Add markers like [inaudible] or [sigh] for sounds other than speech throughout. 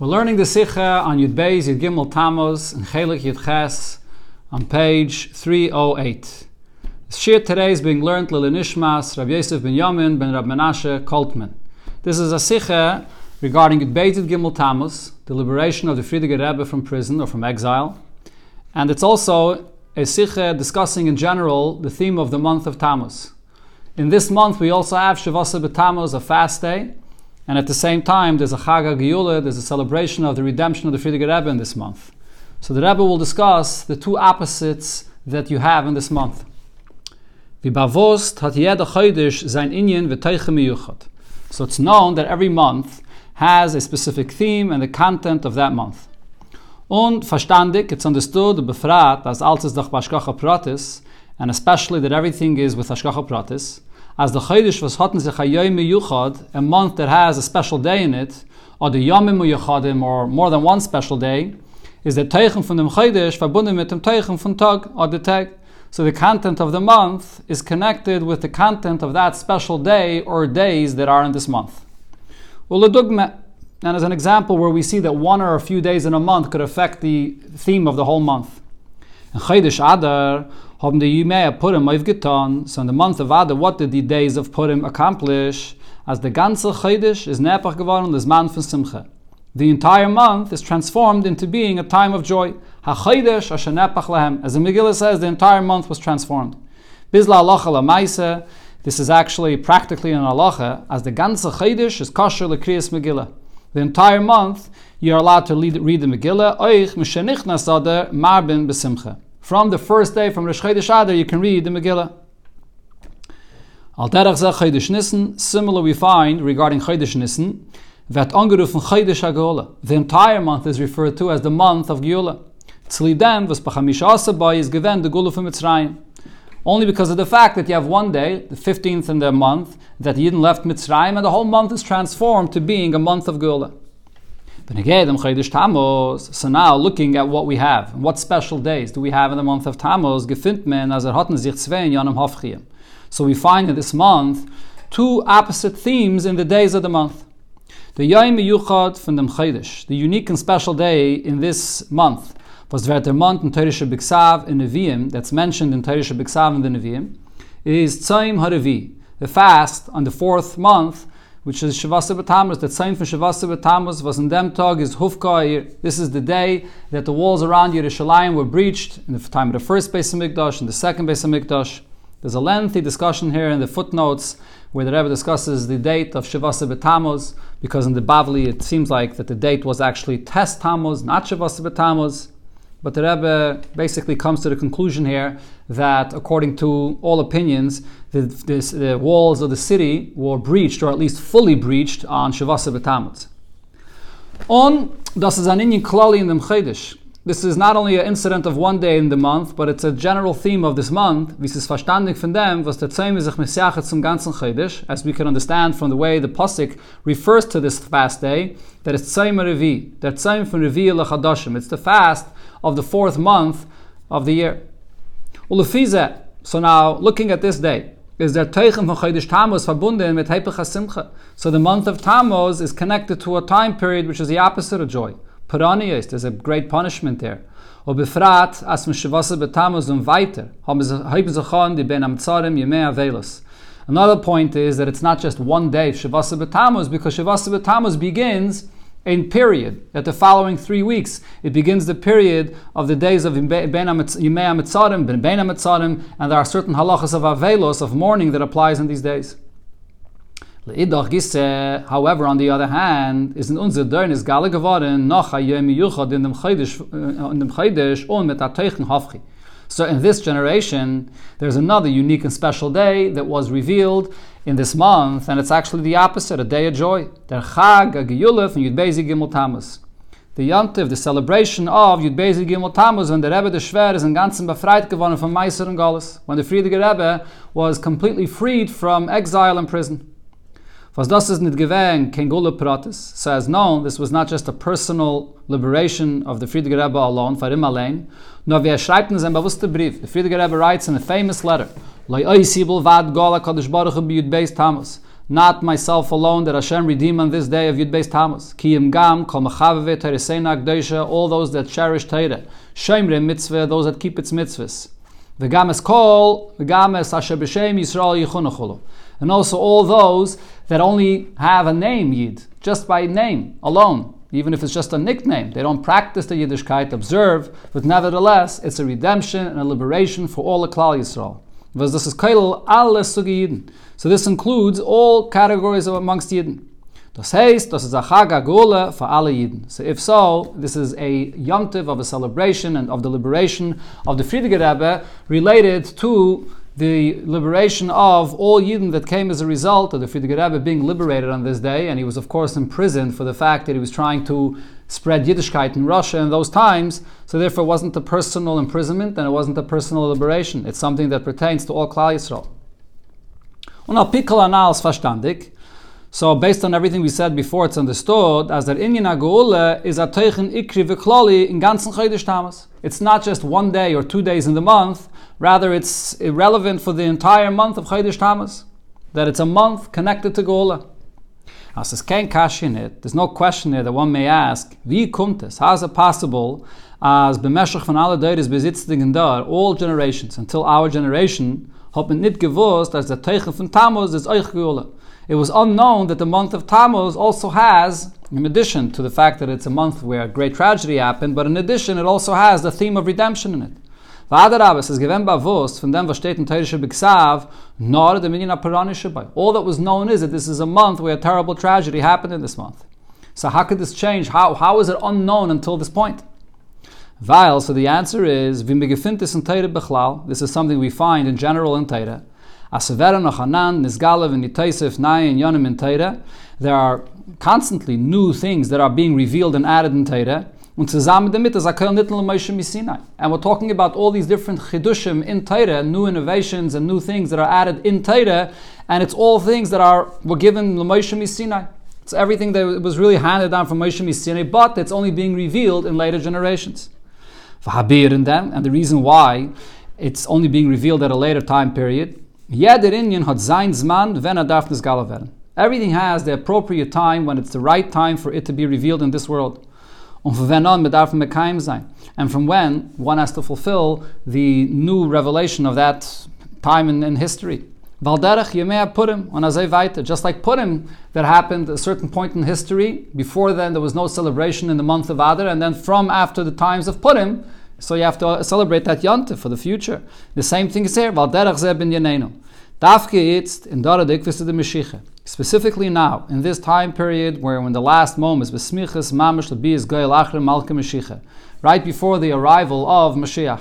We're learning the Sikha on Yud Beis, Yud Gimel Tamos, and Chelik Yud Ches on page 308. The Shir today is being learned Lil Nishmas, Rav Yosef ben Yamin ben Rab Menashe Koltman. This is a Sikha regarding Yud Beis Yud Gimel Tamos, the liberation of the Frierdiker Rebbe from prison or from exile. And it's also a Sikha discussing in general the theme of the month of Tammuz. In this month we also have Shavasa B'Tammuz, a fast day, and at the same time, there's a Chag HaGeula, there's a celebration of the redemption of the Frierdiker Rebbe in this month. So the Rebbe will discuss the two opposites that you have in this month. So it's known that every month has a specific theme and the content of that month. Und verstandig, it's understood, befrat, as alles ist doch Pratis, and especially that everything is with Hashgacha Pratis, as the Chodesh was hatten sich a a month that has a special day in it, or the Yom Yuchadim, or more than one special day, is the Teichen from the Chodesh verbunden mit dem Teichen von Tag, or the Tag. So the content of the month is connected with the content of that special day or days that are in this month. Well, and as an example where we see that one or a few days in a month could affect the theme of the whole month. In Chodesh Adar, haben die Yimei Purim aufgetan. So in the month of Adar, what did the days of Purim accomplish? As the ganze Chodesh is nepach geworden, das man von Simcha. The entire month is transformed into being a time of joy. Ha-chodesh asher nepach lehem. As the Megillah says, the entire month was transformed. Bizla halacha lamaisa. This is actually practically an halacha, as the ganze Chodesh is kosher lekriyas Megillah. The entire month, you are allowed to read, read the Megillah. Oich mishenichnas adar marbin besimcha. From the first day, from Rosh Chodesh Adar, you can read the Megillah. Al derech zeh Chodesh Nissen, similar we find regarding Chodesh Nissen, that angerufen Chodesh HaGeola. The entire month is referred to as the month of Geola. Tzlidem, was b'chamish asabay, is given the Gula from Mitzrayim. Only because of the fact that you have one day, the 15th in the month, that Yidden left Mitzrayim, and the whole month is transformed to being a month of Geola. So now, looking at what we have, what special days do we have in the month of Tammuz? So we find in this month two opposite themes in the days of the month. The Yom Yuchad from the Chodesh, the unique and special day in this month, was der month in Teresh Biksav in Nevi'im, that's mentioned in Biksav in the Nevi'im, is Tzayim Haravi, the fast on the fourth month which is Shavasa B'Tammuz, that same for Shavasa B'Tammuz was in them tog is Hufka. This is the day that the walls around Yerushalayim were breached in the time of the first base of Mikdash and the second base of Mikdash. There's a lengthy discussion here in the footnotes where the Rebbe discusses the date of Shavasa B'Tammuz, because in the Bavli it seems like that the date was actually Tes Tammuz, not Shavasa B'Tammuz. But the Rebbe basically comes to the conclusion here that, according to all opinions, the, this, the walls of the city were breached, or at least fully breached, on Shavasa B'Tamut. On das ist ein Klali in dem Chedesh. This is not only an incident of one day in the month, but it's a general theme of this month, es ist verstandig von dem, was der Zeim sich zum ganzen Chedesh, as we can understand from the way the Pasik refers to this fast day, that it's Tzeim Revi, that Tzeim from Revi Lechadashim. It's the fast of the fourth month of the year. Ulefize, so now looking at this day, is der Teichen von Chodesh Tammuz verbunden mit Hepech HaSimcha. So the month of Tammuz is connected to a time period which is the opposite of joy. Paranias, there's a great punishment there. Und befragt, als man Shavasa betammuz und weiter, haben sie schon die Ben Amtzarim Yemei Avelos. Another point is that it's not just one day of Shavasa betammuz, because Shavasa betammuz begins in period. At the following three weeks, it begins the period of the days of Yimei Amitzarim, Ben Amitzarim, and there are certain halachas of Avelos, of mourning, that applies in these days. However, on the other hand, is in unser Dörn is gale geworden noch a yom yuchad in dem chaydish und mit a teichen hafchi. So in this generation, there's another unique and special day that was revealed in this month, and it's actually the opposite, a day of joy. Der Chag HaGeyulef and Yud Bezi Gimel. The Yontiv, the celebration of Yud Bezi Gimel when the Rebbe the Shver is in ganzen befreit geworden from Meiser and Golis, when the Frierdiker Rebbe was completely freed from exile and prison. Was das ist nicht gewähnt, kein Gula Pratis. As known, this was not just a personal liberation of the Frierdiker Rebbe alone, for him alone, no wie er schreibt in seinem bewussten Brief. The Frierdiker Rebbe writes in a famous letter, Not myself alone, that Hashem redeem on this day of Yud Beis Tammuz. Ki gam kol mechaveve teresena all those that cherish Torah. Shemre mitzvah, those that keep its mitzvahs. V'gam es kol, v'gam es asher b'shem Yisrael yichunachulu. And also all those that only have a name, Yid, just by name alone, even if it's just a nickname. They don't practice the Yiddishkeit, observe, but nevertheless, it's a redemption and a liberation for all the Klal Yisrael. This is alle So this includes all categories amongst Yidden. Das heißt, das ist a Chag Agula for alle Yidden. So if so, this is a yomtiv of a celebration and of the liberation of the Frierdiker Rebbe related to the liberation of all Yidden that came as a result of the Frierdiker Rebbe being liberated on this day, and he was of course imprisoned for the fact that he was trying to spread Yiddishkeit in Russia in those times, so therefore it wasn't a personal imprisonment and it wasn't a personal liberation. It's something that pertains to all Klal Yisrael. Und al pikkel anals verstandig, so based on everything we said before, it's understood as that Inyan Agule is a teichen ikri v'klali in ganzen Chodesh Tamas. It's not just one day or two days in the month, rather it's irrelevant for the entire month of Chodesh Tamas. That it's a month connected to Geula. As es kein kash it, there's no question there that one may ask, wie kommt es, how is it possible, as bemeshach von alle deures besitztigen dar, all generations, until our generation, hat man nicht gewusst, dass der Teichen von Tammuz ist euch geholen. It was unknown that the month of Tammuz also has, in addition to the fact that it's a month where a great tragedy happened, but in addition it also has the theme of redemption in it. Vadarab, es ist gewinn bewusst, von dem, was steht in Teirische Biksav, nor the Minyan Aparanische bei. All that was known is that this is a month where a terrible tragedy happened in this month. So how could this change? How, how is it unknown until this point? Weil, so the answer is, Vim begefintis in Teire Bechlal, this is something we find in general in Teire. Asavera nochanan, nizgalev and nitaisif nayin yonim in Teire. There are constantly new things that are being revealed and added in Teire. Und zusammen damit ist Akel Moshe Misinai. And we're talking about all these different chidushim in Torah, new innovations and new things that are added in Torah, and it's all things that are were given Moshe Misinai. It's everything that was really handed down from Moshe Misinai, but it's only being revealed in later generations. V'habir in them, and the reason why it's only being revealed at a later time period. Jeder Inyan hat sein Zman, wenn er darf Everything has the appropriate time when it's the right time for it to be revealed in this world. Und von bedarf sein. And from when one has to fulfill the new revelation of that time in, in history. Valderech Yemei Purim on Azay. Just like Purim that happened at a certain point in history. Before then, there was no celebration in the month of Adar, and then from after the times of Purim, so you have to celebrate that Yontif for the future. The same thing is here. Valderech Zeh ben Yenenu. Dafke jetzt in Dara de Meshiche. Specifically now, in this time period where when the last moments, Besmichas Mamish Labiyas Goyal Achre Malka Meshiche, right before the arrival of Mashiach,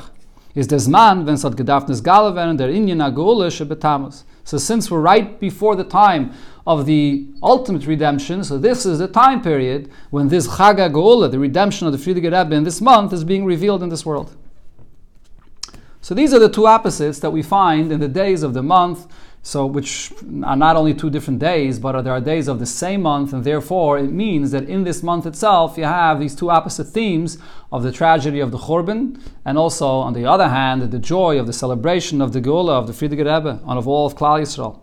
is des man, wenn sot gedafnes Galaven der Inyan Agule Shebetamus. So since we're right before the time of the ultimate redemption, so this is the time period when this Chag Agula, the redemption of the Frierdiker Rebbe in this month, is being revealed in this world. So these are the two opposites that we find in the days of the month so which are not only two different days, but there are days of the same month, and therefore it means that in this month itself you have these two opposite themes of the tragedy of the Churban, and also on the other hand the joy of the celebration of the Geula of the Frierdiker Rebbe and of all of Klal Yisrael.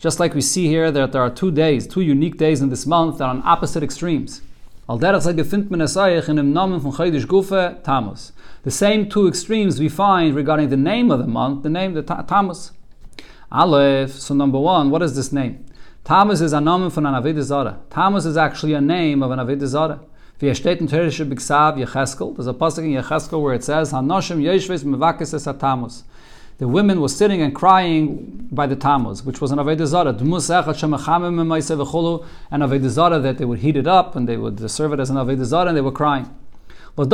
Just like we see here that there are two days, two unique days in this month that are on opposite extremes. Al derach sei gefindt men es euch in dem Namen von Chodesh Gufe, Tammuz. The same two extremes we find regarding the name of the month, the name, the Tammuz. Aleph, so number one, what is this name? Tammuz is a name von an Avedis Zara. Tammuz is actually a name of an Avedis Zara. Wie steht in Tereshe Biksav Yecheskel, there's a passage in Yecheskel where it says, Hanoshim Yeshves Mevakis Es Tammuz. The women were sitting and crying by the Tammuz, which was an Zarah. And Avodah Zarah that they would heat it up and they would serve it as an Zarah and they were crying. So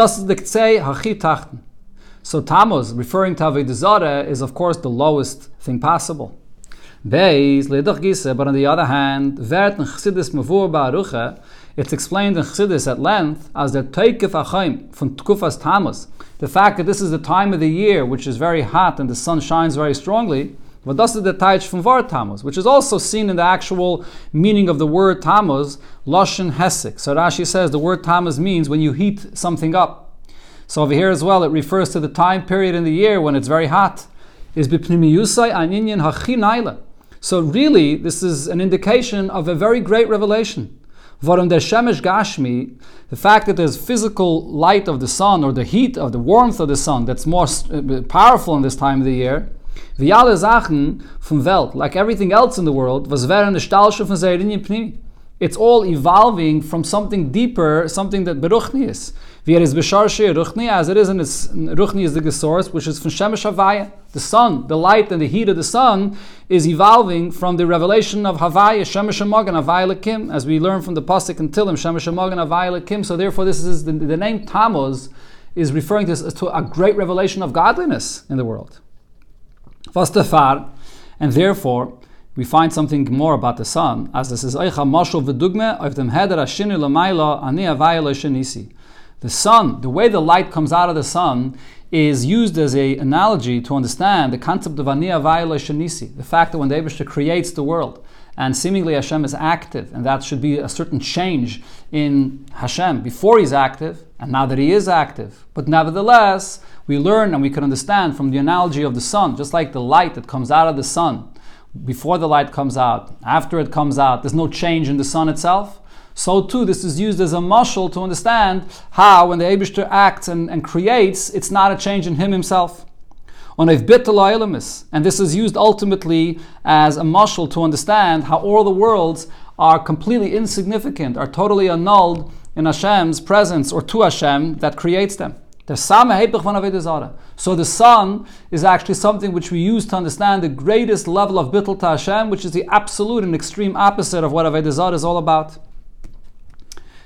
Tammuz, referring to Zarah, is of course the lowest thing possible. But on the other hand, it's explained in Chassidus at length as the Teikef Achaim from Tkufas Tammuz, the fact that this is the time of the year which is very hot and the sun shines very strongly, but Taich from Var Tammuz, which is also seen in the actual meaning of the word Tammuz, Lashon Hesek. So Rashi says the word Tammuz means when you heat something up. So over here as well, it refers to the time period in the year when it's very hot. is. So really, this is an indication of a very great revelation. Varum der shemesh gashmi, the fact that there's physical light of the sun or the heat of the warmth of the sun that's more uh, powerful in this time of the year. Wie alle Sachen vom Welt, like everything else in the world, was wären Stalsche von Pnimi. It's all evolving from something deeper, something that beruchni is. Er is besharshe ruchni, as it is in its ruchni is the source, which is from Shemesh Havaya. The sun, the light and the heat of the sun is evolving from the revelation of Havaya, Shemesh Mogan, Havaya Lekim, as we learn from the Pasuk and Tilim, Shemesh Mogan, Havaya Lekim. So therefore, this is the, the name Tammuz is referring to, to a great revelation of godliness in the world. Vastafar, and therefore, we find something more about the sun, as this is Eicha Mashal V'dugme of dem Heder Ashinu Lamaila Ani Havaya Shenisi. The sun, the way the light comes out of the sun, is used as an analogy to understand the concept of Ani Havaya Shenisi, the fact that when the Abishta creates the world, and seemingly Hashem is active, and that should be a certain change in Hashem before he's active, and now that he is active. But nevertheless, we learn and we can understand from the analogy of the sun, just like the light that comes out of the sun before the light comes out, after it comes out, there's no change in the sun itself. So too, this is used as a muscle to understand how, when the Abishter acts and, and creates, it's not a change in him himself. And this is used ultimately as a muscle to understand how all the worlds are completely insignificant, are totally annulled in Hashem's presence or to Hashem that creates them. The So the sun is actually something which we use to understand the greatest level of bittul to Hashem, which is the absolute and extreme opposite of what Avodah is all about.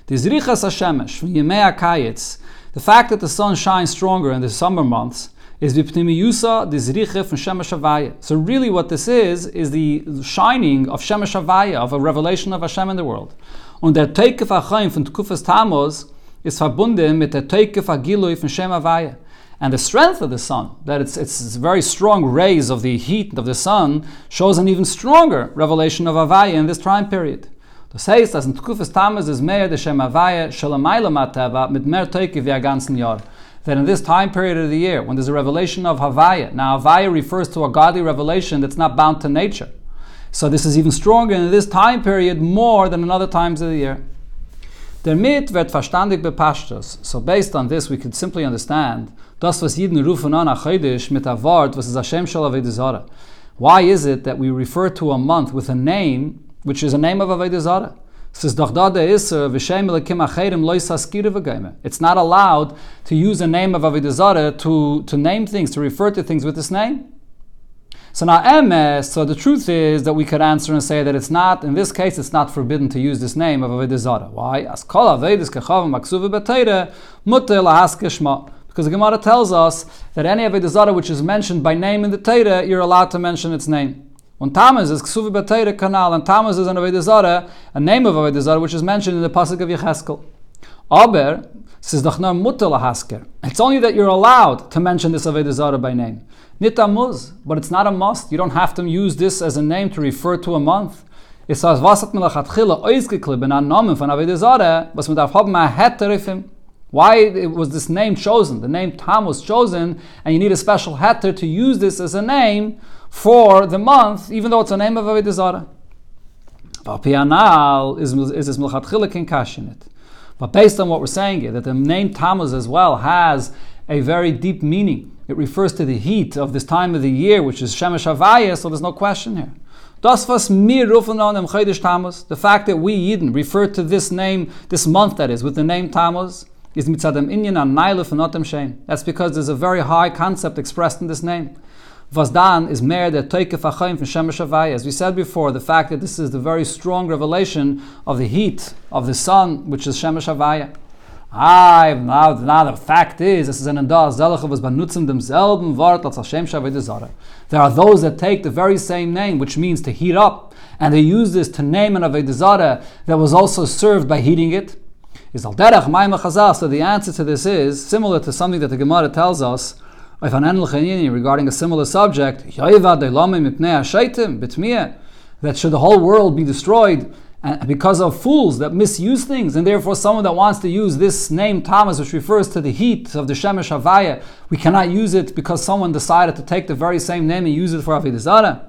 The from the fact that the sun shines stronger in the summer months, is v'pnimiyusa the zriche from Shemesh Havaya. So really what this is, is the shining of Shemesh Havaya, of a revelation of Hashem in the world. Und der Teikef HaChaim von Tkufas Tammuz is verbunden mit der Teikef HaGilui von Shem Havaya. And the strength of the sun, that it's, it's very strong rays of the heat of the sun, shows an even stronger revelation of Havaya in this time period. Das heißt, dass in Tkufas Tammuz ist mehr der Shem Havaya Shalamayla Mateva mit mehr Teike wie ganzen Jahr. That in this time period of the year, when there's a revelation of Havaya, now Havaya refers to a godly revelation that's not bound to nature. So this is even stronger in this time period more than in other times of the year. Damit wird verstandig bepashtos. So based on this, we could simply understand das, was Yidden rufen an achidish mit a Wort, was is Hashem shal Avodah Why is it that we refer to a month with a name, which is a name of Avodah Zarah? Uh, it's not allowed to use a name of Avodah to, to name things, to refer to things with this name. So now emes, so the truth is that we could answer and say that it's not, in this case, it's not forbidden to use this name of Avodah Zarah. Why? As kol Avedis kechav maksuv b'teire mutter lahaskeshma. Because the Gemara tells us that any Avodah Zarah which is mentioned by name in the Torah, you're allowed to mention its name. When Tammuz is Ksuvi B'Teire Kanal, and Tammuz is an Avodah Zarah, a name of Avodah Zarah which is mentioned in the Pasuk of Yecheskel. Aber, says Dachnar Hasker. It's only that you're allowed to mention this Avodah Zarah by name. Nitamuz, but it's not a must. You don't have to use this as a name to refer to a month. It says, was hat mir lachatchila oizgeklipp in an Namen von Avodah Zarah, was man darf heterifim. Why was this name chosen? The name Tam was chosen, and you need a special heter to use this as a name for the month, even though it's a name of Avodah Zarah. Vapianal is is milchatchila in it. But based on what we're saying here, that the name Tammuz as well has a very deep meaning. It refers to the heat of this time of the year, which is Shemesh Havaya, so there's no question here. The fact that we Yidden refer to this name, this month that is, with the name Tammuz, is mitzadam inyan an nailuf notem shein. That's because there's a very high concept expressed in this name. Vazdan is mer the toikef achayim from Shemesh Havaya. As we said before, the fact that this is the very strong revelation of the heat of the sun, which is Shemesh Havaya. Ah, now, now the fact is, this is an endah zelach was benutzen demselben Wort als Hashem Shaved There are those that take the very same name, which means to heat up, and they use this to name an Avodah that was also served by heating it. Is al derech So the answer to this is similar to something that the Gemara tells us if an regarding a similar subject, that should the whole world be destroyed because of fools that misuse things, and therefore someone that wants to use this name Tammuz, which refers to the heat of the Shemesh Havaya, we cannot use it because someone decided to take the very same name and use it for Avodah Zarah.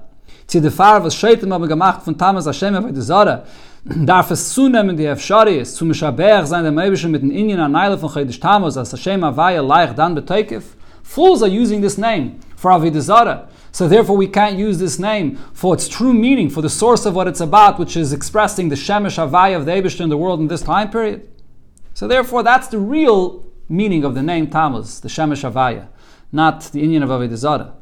Darf es zunehmen die Efsharis, zu Mishaber sein der Meibische mit den Indien an Eile von Chedish Tammuz, als Hashem Havaya leicht dann beteikif. Fools are using this name for Avodah So therefore, we can't use this name for its true meaning, for the source of what it's about, which is expressing the Shemesh Havaya of the Eibush in the world in this time period. So therefore, that's the real meaning of the name Tammuz, the Shemesh Havaya, not the Indian of Avodah Zarah.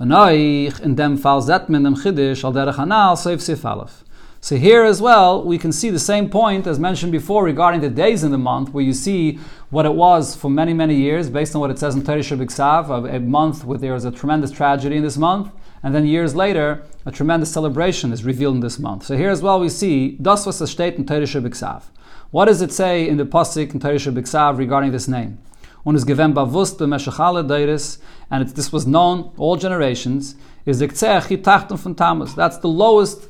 in dem Fall zet men dem Chiddish al derech anal seif sif aleph. So here as well, we can see the same point as mentioned before regarding the days in the month, where you see what it was for many, many years, based on what it says in Teresh Biksav, a month where there was a tremendous tragedy in this month, and then years later, a tremendous celebration is revealed in this month. So here as well, we see Das was state in Teresh Biksav. What does it say in the pasuk in Teresh Biksav regarding this name? Und is given bavust b'meshachale deiris, and this was known all generations. Is the von Tammuz. That's the lowest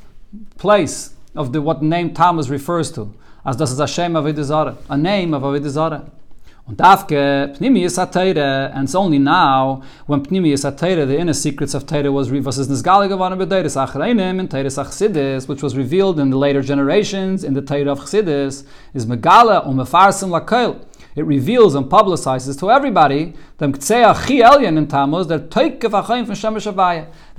place of the what name Tammuz refers to, as das ist Hashem Avodah a name of Avodah Zarah. Und Davke, Pnimius HaTeire, and it's only now, when Pnimius HaTeire, the inner secrets of Teire, was was is Nizgali Gavanim B'Deiris Achreinim, and Teires Achsidis, which was revealed in the later generations, in the Teire of Chassidis, is Megala or Mefarsim Lakel it reveals and publicizes to everybody that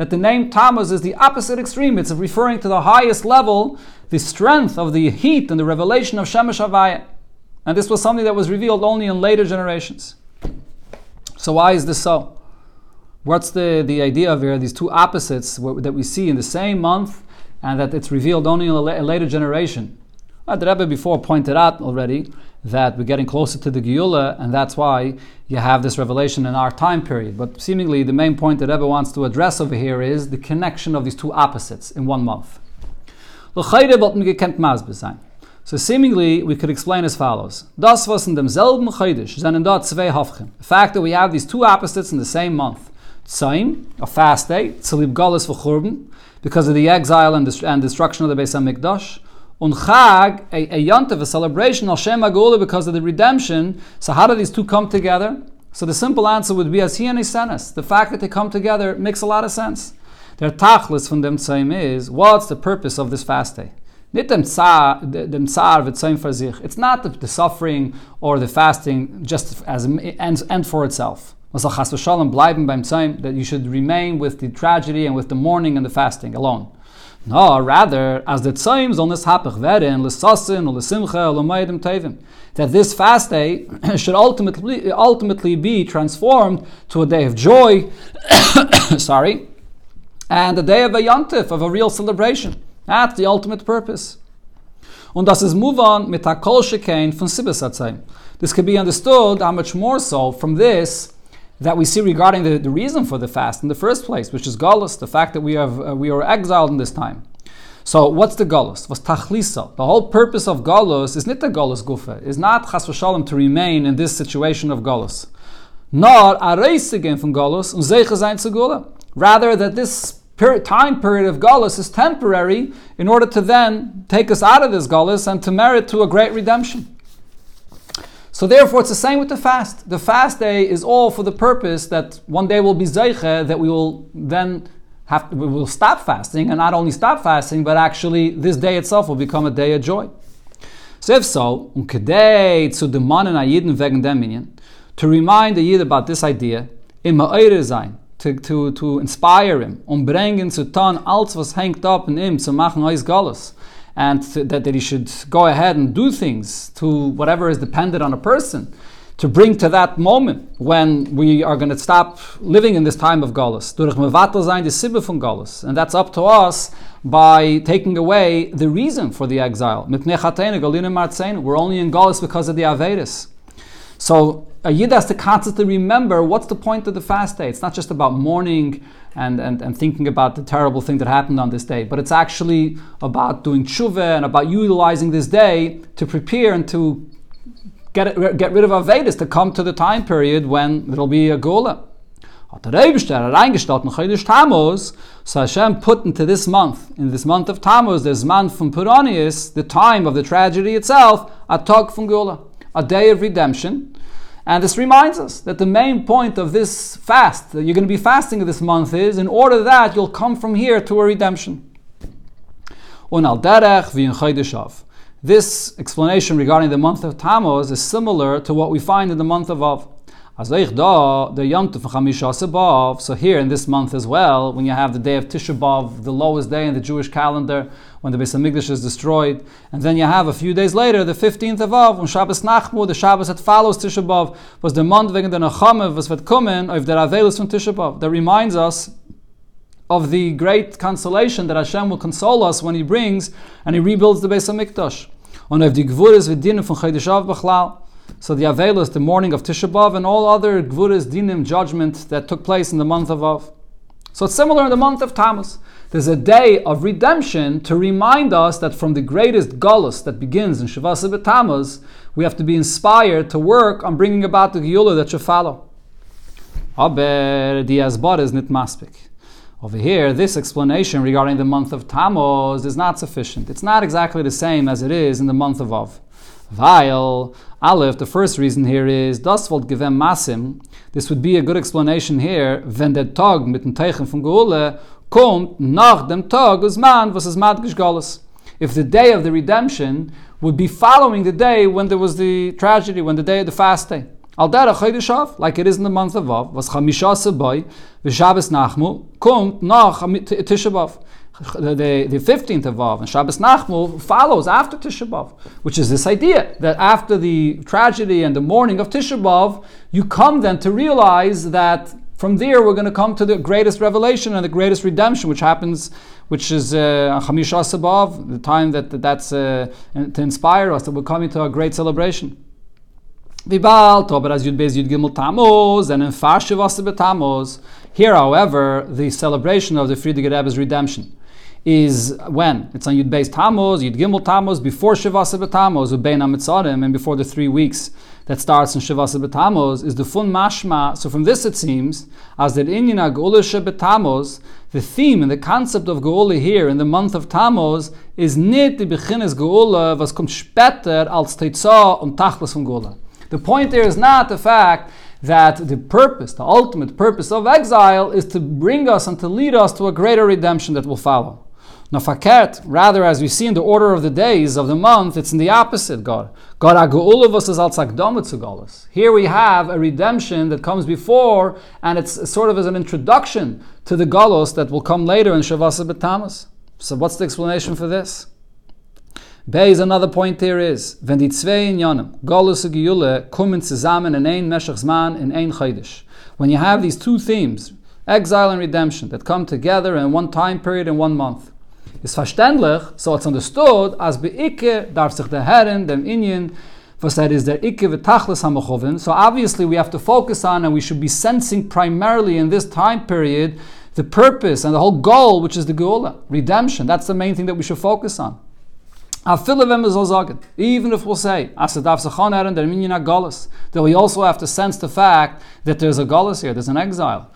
the name Tammuz is the opposite extreme. It's referring to the highest level, the strength of the heat and the revelation of Shemesh Havaya. And this was something that was revealed only in later generations. So why is this so? What's the, the idea of here? These two opposites that we see in the same month and that it's revealed only in a later generation. The Rebbe before pointed out already that we're getting closer to the Geula, and that's why you have this revelation in our time period. But seemingly, the main point that Rebbe wants to address over here is the connection of these two opposites in one month. So seemingly, we could explain as follows. Das was in demselben zwei. The fact that we have these two opposites in the same month. Tzaim, a fast day, Tzalib Galis v'churban, because of the exile and, destruction of the Beis HaMikdash, on Chag, a, a Yontif, a celebration, Al Shem because of the redemption. So how do these two come together? So the simple answer would be as he and his Isenes. The fact that they come together makes a lot of sense. Their tachlis from them same is, what's the purpose of this fast day? It's not the, the suffering or the fasting just as end, end for itself. That you should remain with the tragedy and with the mourning and the fasting alone. No, rather, as the tzoyim on this hapach verin, l'sasin, l'simcha, l'maydim tevim, that this fast day [coughs] should ultimately, ultimately be transformed to a day of joy, [coughs] sorry, and a day of a yontif, of a real celebration. That's the ultimate purpose. Und das ist move on mit hakol shekain von sibes This can be understood how much more so from this that we see regarding the, the reason for the fast in the first place, which is galus, the fact that we have uh, we are exiled in this time. So what's the galus? Was tachlisa? The whole purpose of galus is not the galus gufa, is not chas v'shalom to remain in this situation of galus. Nor areisigen from galus und segula. Rather that this time period of galus is temporary in order to then take us out of this galus and to merit to a great redemption. So therefore, it's the same with the fast. The fast day is all for the purpose that one day will be zeiche, that we will then have we will stop fasting, and not only stop fasting, but actually this day itself will become a day of joy. So if so, um kedei zu demanen a Yidden wegen dem to remind the Yid about this idea, im Ma'ire sein, to, to, to inspire him, um bringen zu tun, alles was hängt up in ihm, zu machen ois Golos and that, that he should go ahead and do things to whatever is dependent on a person to bring to that moment when we are going to stop living in this time of Galus. And that's up to us by taking away the reason for the exile. We're only in Galus because of the Avedis. So a Yid has to constantly remember what's the point of the fast day. It's not just about mourning and, and, and thinking about the terrible thing that happened on this day. But it's actually about doing tshuva and about utilizing this day to prepare and to get, get rid of Avedis, to come to the time period when it'll be a Tammuz, so Hashem put into this month, in this month of Tammuz, this month from Puranius, the time of the tragedy itself, a Tog from a day of redemption. And this reminds us that the main point of this fast, that you're going to be fasting this month, is in order that you'll come from here to a redemption. This explanation regarding the month of Tammuz is similar to what we find in the month of Av. So here in this month as well, when you have the day of Tisha B'av, the lowest day in the Jewish calendar, when the Beis Hamikdash is destroyed, and then you have a few days later, the 15th of Av, when Shabbos Nachmu, the Shabbos that follows Tisha B'av, was the month wegen der Nachame, was wird kommen, of der Avelus from Tisha B'av. That reminds us of the great consolation that Hashem will console us when He brings and He rebuilds the Beis Hamikdash. Und auf die Gvuris wird dienen von Chodesh Av Bechlal. So the Avelis, the morning of Tisha B'Av, and all other Gvuras Dinim judgment that took place in the month of Av. So it's similar in the month of Tammuz. There's a day of redemption to remind us that from the greatest Gullus that begins in Shavasa Tammuz, we have to be inspired to work on bringing about the Geula that should follow. Nit. Over here, this explanation regarding the month of Tammuz is not sufficient. It's not exactly the same as it is in the month of Av. Weil, Aleph, the first reason here is, das wollt gewem masim, this would be a good explanation here, wenn der Tag mit dem Teichen von Geule kommt nach dem Tag us man, was es madgish galus. If the day of the redemption would be following the day when there was the tragedy, when the day of the fast day. Al der like it is in the month of Av, was Chamisha Seboi, v'Shabbos Nachmu, kommt nach Tisha the, the, 15th of Av and Shabbos Nachmu follows after Tisha B'Av, which is this idea that after the tragedy and the mourning of Tisha B'Av, you come then to realize that from there we're going to come to the greatest revelation and the greatest redemption, which happens, which is uh, Chamisha Sabav, the time that that's uh, to inspire us that we're coming to a great celebration. Vibal, Tober as Yud Gimel and in Here, however, the celebration of the Frierdiker Rebbe's redemption is when it's on Yud Beis Tammuz, Yud Gimel Tammuz, before Shivasa B'Tammuz, Ubein Amitzarim, and before the three weeks that starts in Shivasa B'Tammuz, is the fun mashma. So from this it seems, as that Inyan Geula Shebetammuz, the theme and the concept of Geula here in the month of Tammuz is nit die Beginnes Geula, was kommt später als Teitzah und Tachlis von Geula. The point there is not the fact that the purpose, the ultimate purpose of exile, is to bring us and to lead us to a greater redemption that will follow. Nafaket, rather, as we see in the order of the days of the month, it's in the opposite, God. God aguluvos is al Here we have a redemption that comes before, and it's sort of as an introduction to the galos that will come later in Shavasa B'Tamas. So what's the explanation for this? Beis, another point here is, wenn die zwei in ein ein. When you have these two themes, exile and redemption, that come together in one time period in one month, ist verständlich, so it's understood, as beike darf sich der Herren, dem Inyan, was er that is der ikke v'tachlis hamachovin. So obviously we have to focus on and we should be sensing primarily in this time period the purpose and the whole goal, which is the Geula, redemption. That's the main thing that we should focus on. Even if we'll say, that we also have to sense the fact that there's a galus here, there's an exile.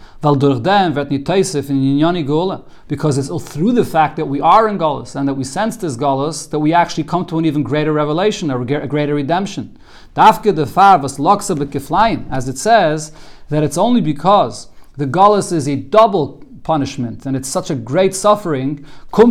Because it's through the fact that we are in galus and that we sense this galus that we actually come to an even greater revelation, a greater redemption. As it says, that it's only because the galus is a double punishment, and it's such a great suffering. So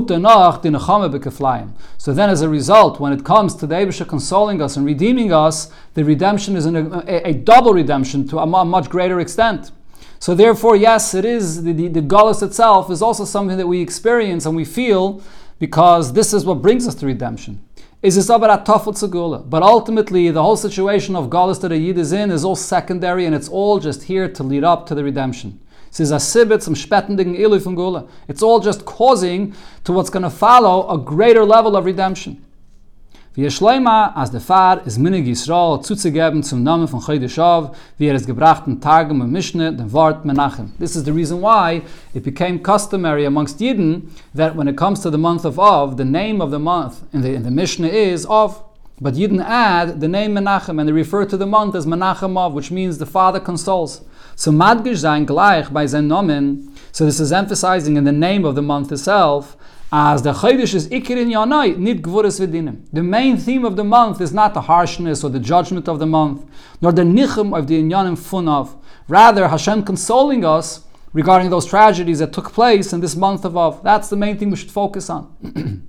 then, as a result, when it comes to the Abisha consoling us and redeeming us, the redemption is a, a, a, double redemption to a much greater extent. So therefore, yes, it is the, the, the itself is also something that we experience and we feel because this is what brings us to redemption. Is this about But ultimately, the whole situation of Gullus that a Yid is in is all secondary and it's all just here to lead up to the redemption. Es ist a sibit zum spätendigen Ilu Gula. It's all just causing to what's going to follow a greater level of redemption. Wie es schleima, als der Fahr ist Minig Yisrael zuzugeben zum Namen von Chodesh wie er es gebracht Targum und Mishne, dem Wort Menachem. This is the reason why it became customary amongst Yidden that when it comes to the month of Av, the name of the month in the, in the Mishnah is Av. But Yidden add the name Menachem and they refer to the month as Menachem Av, which means the Father consoles. So Madgish sein gleich by sein Nomen. So this is emphasizing in the name of the month itself as the Chodesh is Ikir in Yanai, nit Gvuris Vidinim. The main theme of the month is not the harshness or the judgment of the month, nor the Nichum of the Inyanim Funav. Rather, Hashem consoling us regarding those tragedies that took place in this month of Av. That's the main thing we should focus on. [clears throat]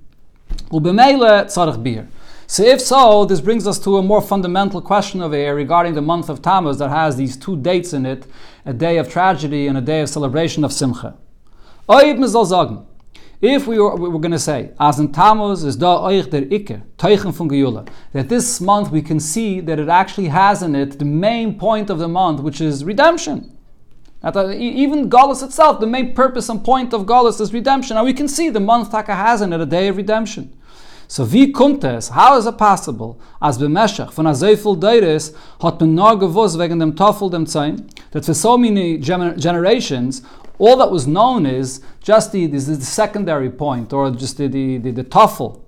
Ubemele Tzarech Bir. So if so, this brings us to a more fundamental question over here regarding the month of Tammuz that has these two dates in it, a day of tragedy and a day of celebration of Simcha. If we were, we were going to say, as in Tammuz is da euch der Ikke, Teichen von Geula, that this month we can see that it actually has in it the main point of the month, which is redemption. That, uh, even Galus itself, the main purpose and point of Galus is redemption. And we can see the month Taka has in it a day of redemption. So wie kommt es, how is it possible, as bemeshach von a seifel deires hat man nur gewusst wegen dem Toffel dem Zayn, that for so many gener- generations all that was known is just the, is the secondary point, or just the, the, the, the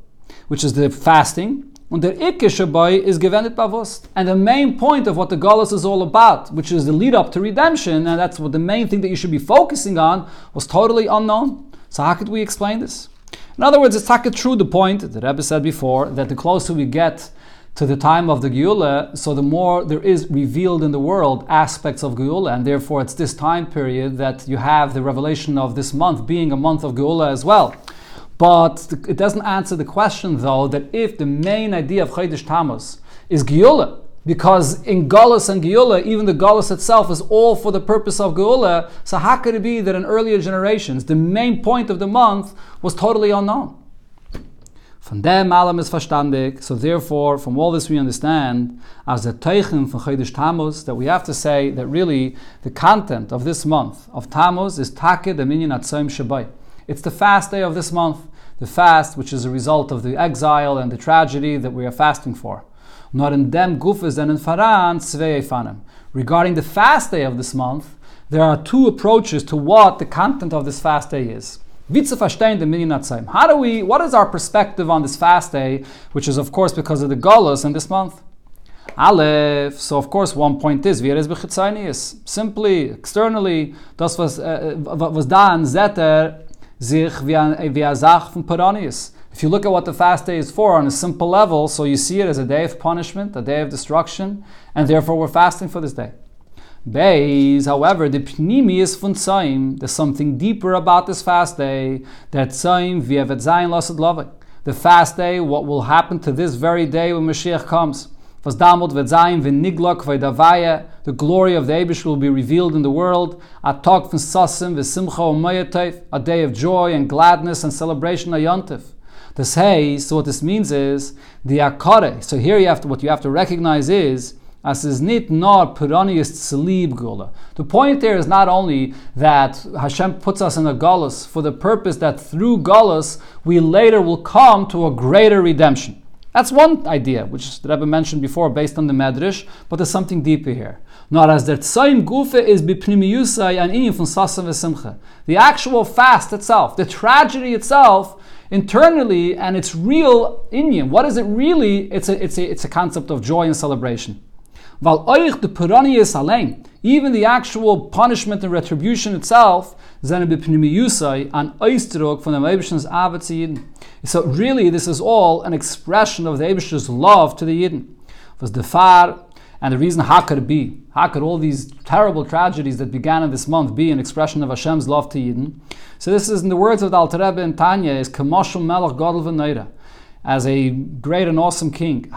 which is the fasting, and the Ikke is gewendet bewusst. And the main point of what the Golos is all about, which is the lead up to redemption, and that's what the main thing that you should be focusing on, was totally unknown. So how could we explain this? In other words, it's not true the point that Rebbe said before that the closer we get to the time of the Geula, so the more there is revealed in the world aspects of Geula, and therefore it's this time period that you have the revelation of this month being a month of Geula as well. But it doesn't answer the question, though, that if the main idea of Chodesh Tammuz is Geula, because in Galus and Geula, even the Galus itself is all for the purpose of Geula, so how could it be that in earlier generations, the main point of the month was totally unknown? Von dem allem ist verstandig, so therefore, from all this we understand, as the Teichen von Chodesh Tammuz, that we have to say that really the content of this month of Tammuz is Take the Minyan Atzoim Shabbai. It's the fast day of this month, the fast which is a result of the exile and the tragedy that we are fasting for. Not in dem gufes and in faran fanem. Regarding the fast day of this month, there are two approaches to what the content of this fast day is. How do we, what is our perspective on this fast day, which is of course because of the Golos in this month? Aleph, so of course one point is, wir es simply, externally, das was, uh, was da an Zeter sich wie a Sach von Paranius. If you look at what the fast day is for on a simple level, so you see it as a day of punishment, a day of destruction, and therefore we're fasting for this day. Beis, however, the pnimi is von Tzaim. There's something deeper about this fast day. That Tzaim v'evet zayin lasad lavik. The fast day, what will happen to this very day when Mashiach comes. Was damot vet zayin v'niglok v'davaya. The glory of the Abish will be revealed in the world. A tog von sasim v'simcha A day of joy and gladness and celebration ayontif. The say, so what this means is the akare. So here you have to, what you have to recognize is as is nit nor puranius salib gula. The point there is not only that Hashem puts us in a galus for the purpose that through galus we later will come to a greater redemption. That's one idea, which the Rebbe mentioned before, based on the Medrash, but there's something deeper here. Not as der Tzaim Gufe is bipnimiyusai an inim von sasav The actual fast itself, the tragedy itself, internally and it's real Indian. What is it really? It's a, it's a, it's a concept of joy and celebration. Even the actual punishment and retribution itself, so really this is all an expression of the Abish's love to the Yidden. And the reason how could it be? How could all these terrible tragedies that began in this month be an expression of Hashem's love to Yidden? So this is in the words of the Alter Rebbe and Tanya is Kamoshel Melech Gadol V'Neira as a great and awesome king.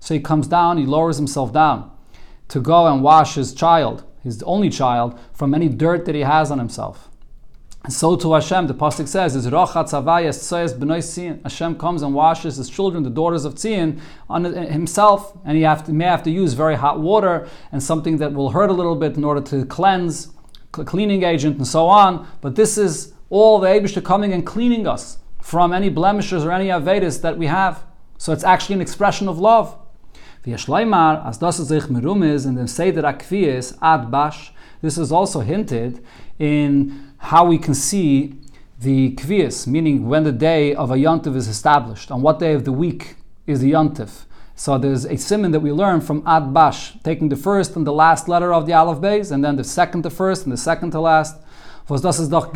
So he comes down, he lowers himself down to go and wash his child, his only child, from any dirt that he has on himself. And so to Hashem, the pasuk says, "Is rochat tzavayas tzoyes b'noi tzion." Hashem comes and washes his children, the daughters of Tzion, on himself, and he have to, may have to use very hot water and something that will hurt a little bit in order to cleanse, cleaning agent, and so on. But this is all the Eibushter coming and cleaning us from any blemishes or any avedis that we have. So it's actually an expression of love. V'yashleimar, as das sich merumiz in the Seder Akviyas ad bash. This is also hinted in how we can see the kvias, meaning when the day of a yontif is established, on what day of the week is the yontif. So there's a simon that we learn from Ad Bash, taking the first and the last letter of the Aleph Beis, and then the second to first and the second to last. This is brought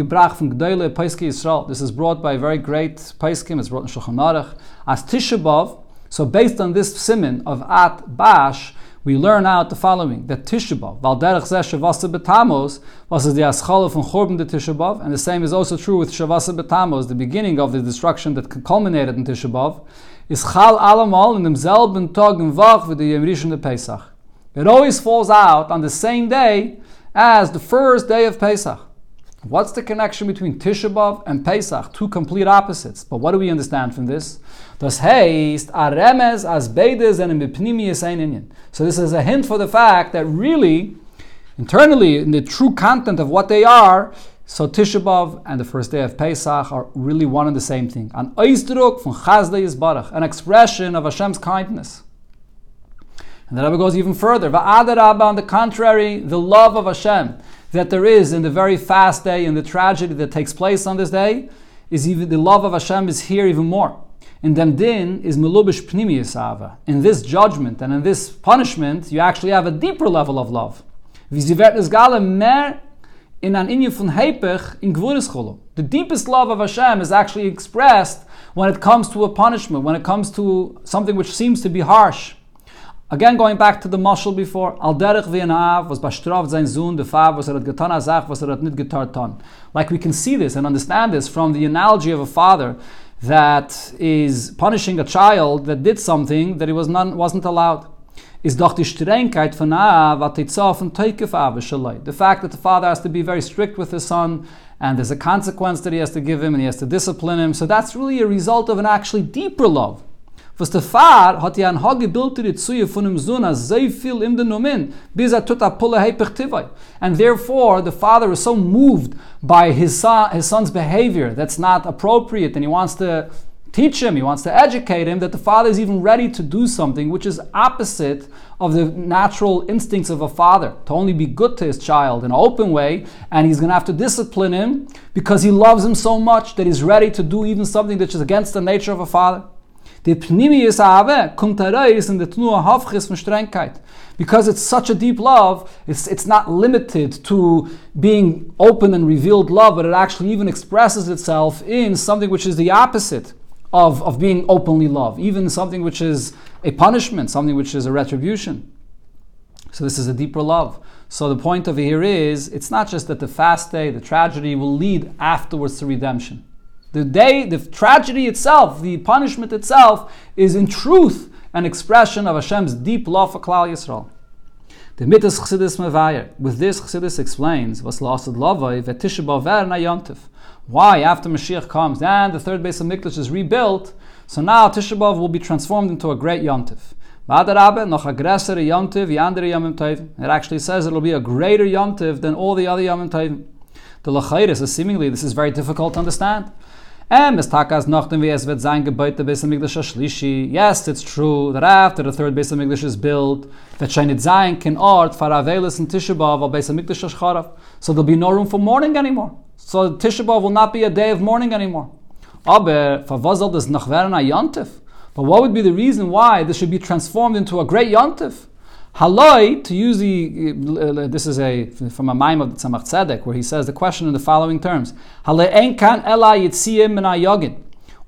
by a very great Peiskim, it's brought in Shulchan Aruch. As Tishabov, so based on this simon of At Bash, we learn out the following that Tishabov, Valderech Zeh Shavasa Betamos, was the Aschala from Chorban de Tishabov, and the same is also true with Shavasa Betamos, the beginning of the destruction that culminated in Tishabov, is Chal Alamal in demselben Tag and Vach with the Yom Rishon de Pesach. It always falls out on the same day as the first day of Pesach. What's the connection between Tisha B'Av and Pesach? Two complete opposites. But what do we understand from this? As and. So this is a hint for the fact that really, internally, in the true content of what they are, so Tisha B'Av and the first day of Pesach are really one and the same thing. An Oizdruk von Chazdei Yisbarach, an expression of Hashem's kindness. And the Rebbe goes even further. Va'adarabba, on the contrary, the love of Hashem that there is in the very fast day and the tragedy that takes place on this day is even the love of Hashem is here even more. In dem din is melubish pnimi yisava. In this judgment and in this punishment, you actually have a deeper level of love. mer in an von hepech in The deepest love of Hashem is actually expressed when it comes to a punishment, when it comes to something which seems to be harsh. Again, going back to the mashal before, al derech v'yanav was bashtrav zain zun, the fav was erat azach, was erat nit getar Like we can see this and understand this from the analogy of a father that is punishing a child that did something that he was not, wasn't allowed. Is doch die Strengkeit von Av atitzah von teikef The fact that the father has to be very strict with his son, and there's a consequence that he has to give him, and he has to discipline him. So that's really a result of an actually deeper love. Was er der Fahr hat ja ein Hage bildet die Zuje von dem Sohn als sehr viel im den Nomen, bis er tut er a pulle er hypertivai. And therefore, the father is so moved by his, son, his son's behavior that's not appropriate and he wants to teach him, he wants to educate him, that the father is even ready to do something which is opposite of the natural instincts of a father, to only be good to his child in an open way, and he's going to have to discipline him because he loves him so much that he's ready to do even something that is against the nature of a father. The Pnimius Ave kommt heraus in der Tnua Hafchis von Strengkeit. Because it's such a deep love, it's, it's not limited to being open and revealed love, but it actually even expresses itself in something which is the opposite of, of being openly loved, even something which is a punishment, something which is a retribution. So this is a deeper love. So the point of it here is, it's not just that the fast day, the tragedy will lead afterwards to redemption. The day, the tragedy itself, the punishment itself, is in truth an expression of Hashem's deep love for Klal Yisrael. The mitzvah Chassidus Mevayer. With this, Chassidus explains was lost lavoi v'tishabaver na yontif. Why, after Mashiach comes and the third Beis HaMikdash is rebuilt, so now Tisha B'Av will be transformed into a great yontif. It actually says it'll be a greater yontif than all the other yomim. The lachayris is seemingly this is very difficult to understand. And es takas nachdem wie es wird sein Gebäude bis am Mikdash Shlishi. Yes, it's true that after the third Beis HaMikdash is built, that Shainit Zayin can art for Avelis and Tisha B'Av or Beis HaMikdash Shcharav. So there'll be no room for mourning anymore. So Tisha B'Av will not be a day of mourning anymore. Aber verwazal des noch werden a Yontif. But what would be the reason why this should be transformed into a great Yontif? Haloi, to use the, uh, this is a from a mime of the Tzemach Tzedek, where he says the question in the following terms.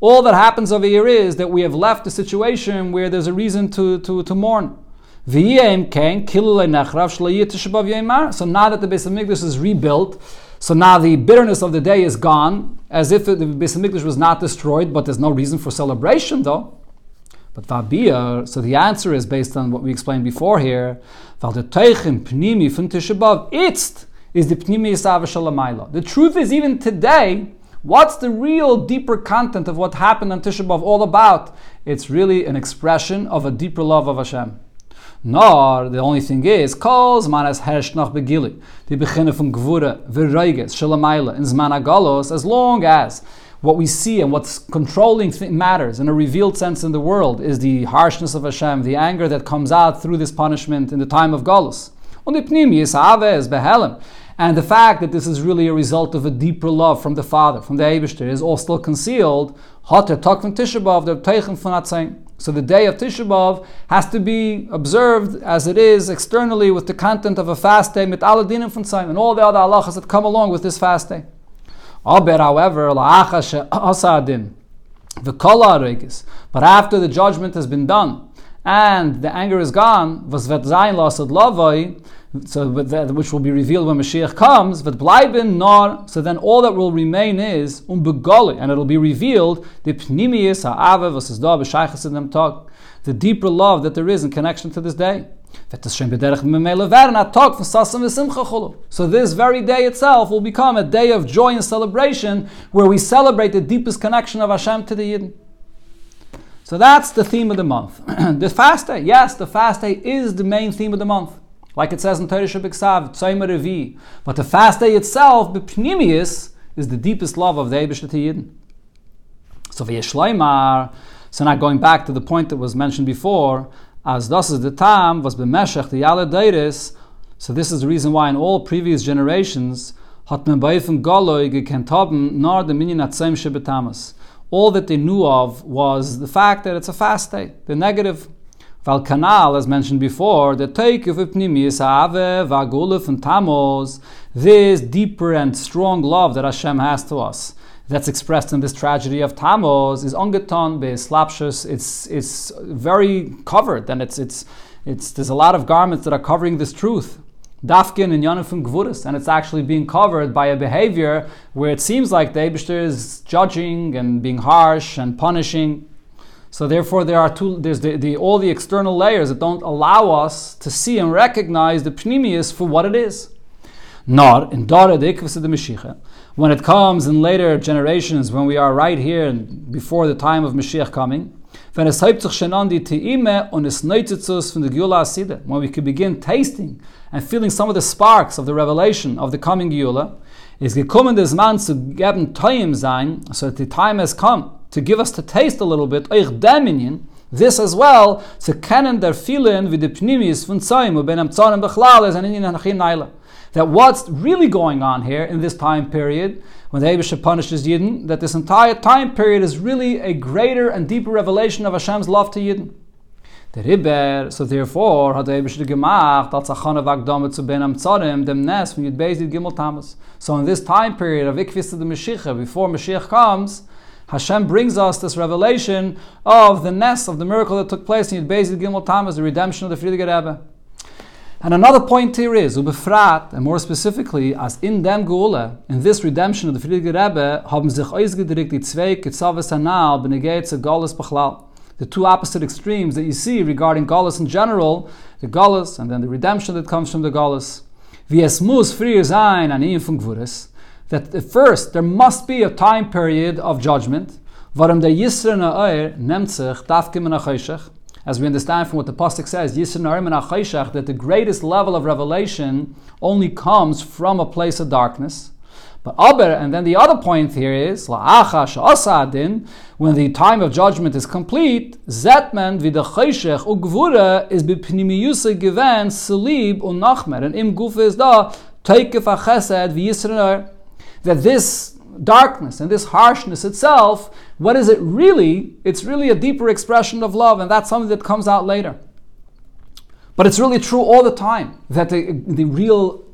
All that happens over here is that we have left a situation where there's a reason to, to, to mourn. So now that the Beis Hamikdash is rebuilt, so now the bitterness of the day is gone, as if the Beis Hamikdash was not destroyed, but there's no reason for celebration though. But so the answer is based on what we explained before here. Itzt is the Pnimi The truth is, even today, what's the real deeper content of what happened on Tisha B'Av all about? It's really an expression of a deeper love of Hashem. Nor, the only thing is, calls manas herrscht noch begili. Die beginnen von Gvura, Verreiges, Shalamayla, in Zman as long as what we see and what's controlling th- matters in a revealed sense in the world is the harshness of Hashem, the anger that comes out through this punishment in the time of Galus. And the fact that this is really a result of a deeper love from the Father, from the Eibishter, is all still concealed. So the day of Tisha B'Av has to be observed as it is externally with the content of a fast day, and all the other halachas that come along with this fast day. Aber, however, but after the judgment has been done, and the anger is gone, so which will be revealed when Mashiach comes, so then all that will remain is and it'll be revealed the the deeper love that there is in connection to this day. So this very day itself will become a day of joy and celebration where we celebrate the deepest connection of Hashem to the Yidden. So that's the theme of the month. [clears throat] the fast day, yes, the fast day is the main theme of the month like it says in Torah Shabbat Revi. But the fast day itself, B'pnimius, is the deepest love of the Eibush Yidden. So v'yeshleimar, so now going back to the point that was mentioned before, as this is the time was b'meshech the yale so this is the reason why in all previous generations, man beifen galoi gekent haben, nor the minyan atzem shebetamas. All that they knew of was the fact that it's a fast day, the negative Val Kanal, as mentioned before, the take of Ipnimis, Ave, Vaguluf, and Tammuz, this deeper and strong love that Hashem has to us, that's expressed in this tragedy of Tammuz, is ongeton be slapshus. It's it's very covered, and it's it's it's there's a lot of garments that are covering this truth. Dafkin and Yonifim Gvuris, and it's actually being covered by a behavior where it seems like the Eibishter is judging and being harsh and punishing. So therefore, there are two. There's the, the, all the external layers that don't allow us to see and recognize the pnimius for what it is. Nor in Dara the Mashiach. When it comes in later generations, when we are right here and before the time of Mashiach coming, when we can begin tasting and feeling some of the sparks of the revelation of the coming Geula, is gekommen des Mann zu geben Toyim sein, so that the time has come to give us to taste a little bit, this as well, to kennen der vielen wie die Pnimis von Zayim und ben Amtzarim bechlal as an Indian Naila. That what's really going on here in this time period, when the Eibishter punishes Yidden, that this entire time period is really a greater and deeper revelation of Hashem's love to Yidden. Der Ribber, so therefore, hat der Eibishter gemacht, als Achane Vagdame zu Ben Amtzarim, dem Nes Yud Bezit Gimel Tammuz. So in this time period of Ikvis to the Mashiach, before Mashiach comes, Hashem brings us this revelation of the nest of the miracle that took place in Yud Gimel Tammuz, the redemption of the Frierdiker Rebbe. And another point here is, ubefrat, and more specifically, as in dem Geule, in this redemption of the Frierdiker Rebbe, haben sich ausgedrückt die zwei Ketzaves Hanal benegeit zu Golis Bechlal. The two opposite extremes that you see regarding Golis in general, the Golis and then the redemption that comes from the Golis. Wie es muss frier sein an ihm von Gvuris, that at first there must be a time period of judgment. Warum der Yisra Na'ir nimmt sich Dafkim as we understand from what the Pasuk says, that the greatest level of revelation only comes from a place of darkness. But aber, and then the other point here is when the time of judgment is complete, zetman vida chayshech ugvura is bipnimiyusa given salib unachmer, and im guf is da teikef v'yisraner that this darkness and this harshness itself, what is it really? It's really a deeper expression of love, and that's something that comes out later. But it's really true all the time that the, the real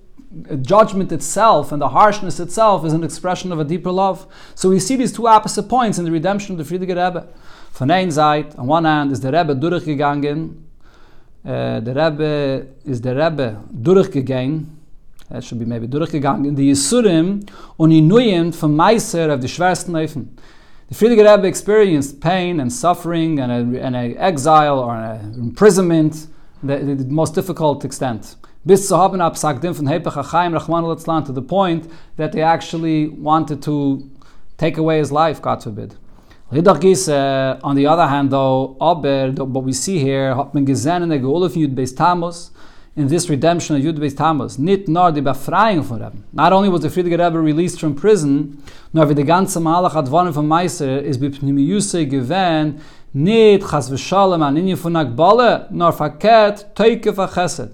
judgment itself and the harshness itself is an expression of a deeper love. So we see these two opposite points in the redemption of the Frierdiker Rebbe. Von ein Seite, on one hand, is the Rebbe durchgegangen. Uh, the Rebbe is the Rebbe durchgegangen it should be maybe durchgegangen die Yisurim und Inuyim from Meiser of the schwersten Eufen. The Frierdiker Rebbe experienced pain and suffering and a, and exile or an imprisonment, the, the, most difficult extent. Bis zu haben absagdim von Hepech HaChaim Rachmanu to the point that they actually wanted to take away his life, God forbid. Uh, on the other hand, though, aber, what we see here, hat man gesehen in der Geolef Yud Beis Tammuz, in this redemption of Yud Beis Tammuz, nit nor die Befreiung von Rebbe. Not only was the Frierdiker Rebbe released from prison, nor wie die ganze Malach Advonim von Meister is bipnimiyuse gewen, nit chas v'shalom an von nor faket teike v'chesed.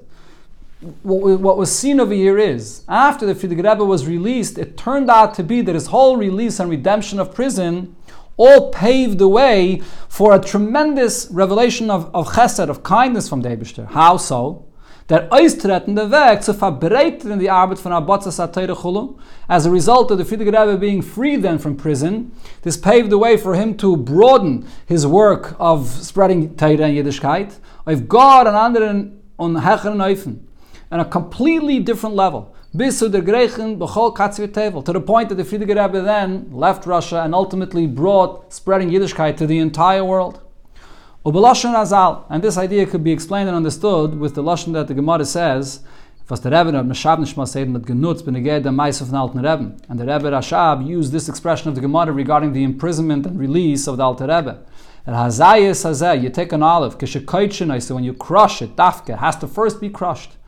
What, was seen over here is, after the Frierdiker Rebbe was released, it turned out to be that his whole release and redemption of prison all paved the way for a tremendous revelation of, of chesed, of kindness from the Eibishter. How so? Der austretende Weg zu verbreiten die Arbeit von Abatzas HaTeire Chulu. As a result of the Frierdiker Rebbe being freed then from prison, this paved the way for him to broaden his work of spreading Teire and Yiddishkeit, of God and anderen on Hecher and Eufen, on a completely different level. Bis zu der Griechen bechol Tevel, to the point that the Frierdiker Rebbe then left Russia and ultimately brought spreading Yiddishkeit to the entire world. Ubelashon Azal, and this idea could be explained and understood with the lashon that the Gemara says, was the Rebbe Rashab Nishma said mit genutzt beneged der Mais of the Rebbe. And the Rebbe Rashab used this expression of the Gemara regarding the imprisonment and release of the Alter Rebbe. Er and Hazayis Hazeh, you take an olive, kishekoitchen, so when you crush it, dafke, has to first be crushed.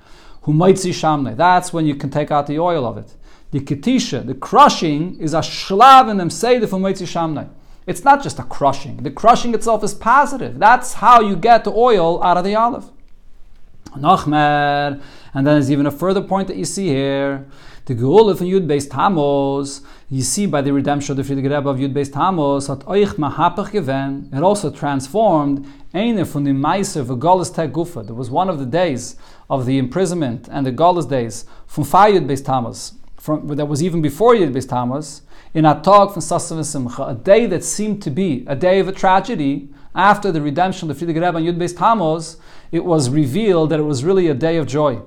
Humaitzi shamne, that's when you can take out the oil of it. The ketisha, the crushing, is a shlav in them say the Humaitzi shamne. It's not just a crushing. The crushing itself is positive. That's how you get the oil out of the olive. Nachmer. And then there's even a further point that you see here. The Geula from Yud Beis Tammuz, you see by the redemption of the Frierdiker Rebbe of Yud Beis Tammuz, hat euch mahapach. It also transformed eine von the Meiser of Golas. There was one of the days of the imprisonment and the Golas days from Fire Yud Beis Tammuz, from, that was even before Yud Beis Tammuz in a talk from Sasav Simcha, a day that seemed to be a day of a tragedy, after the redemption of the Frierdiker Rebbe and Yud Beis Tammuz, it was revealed that it was really a day of joy.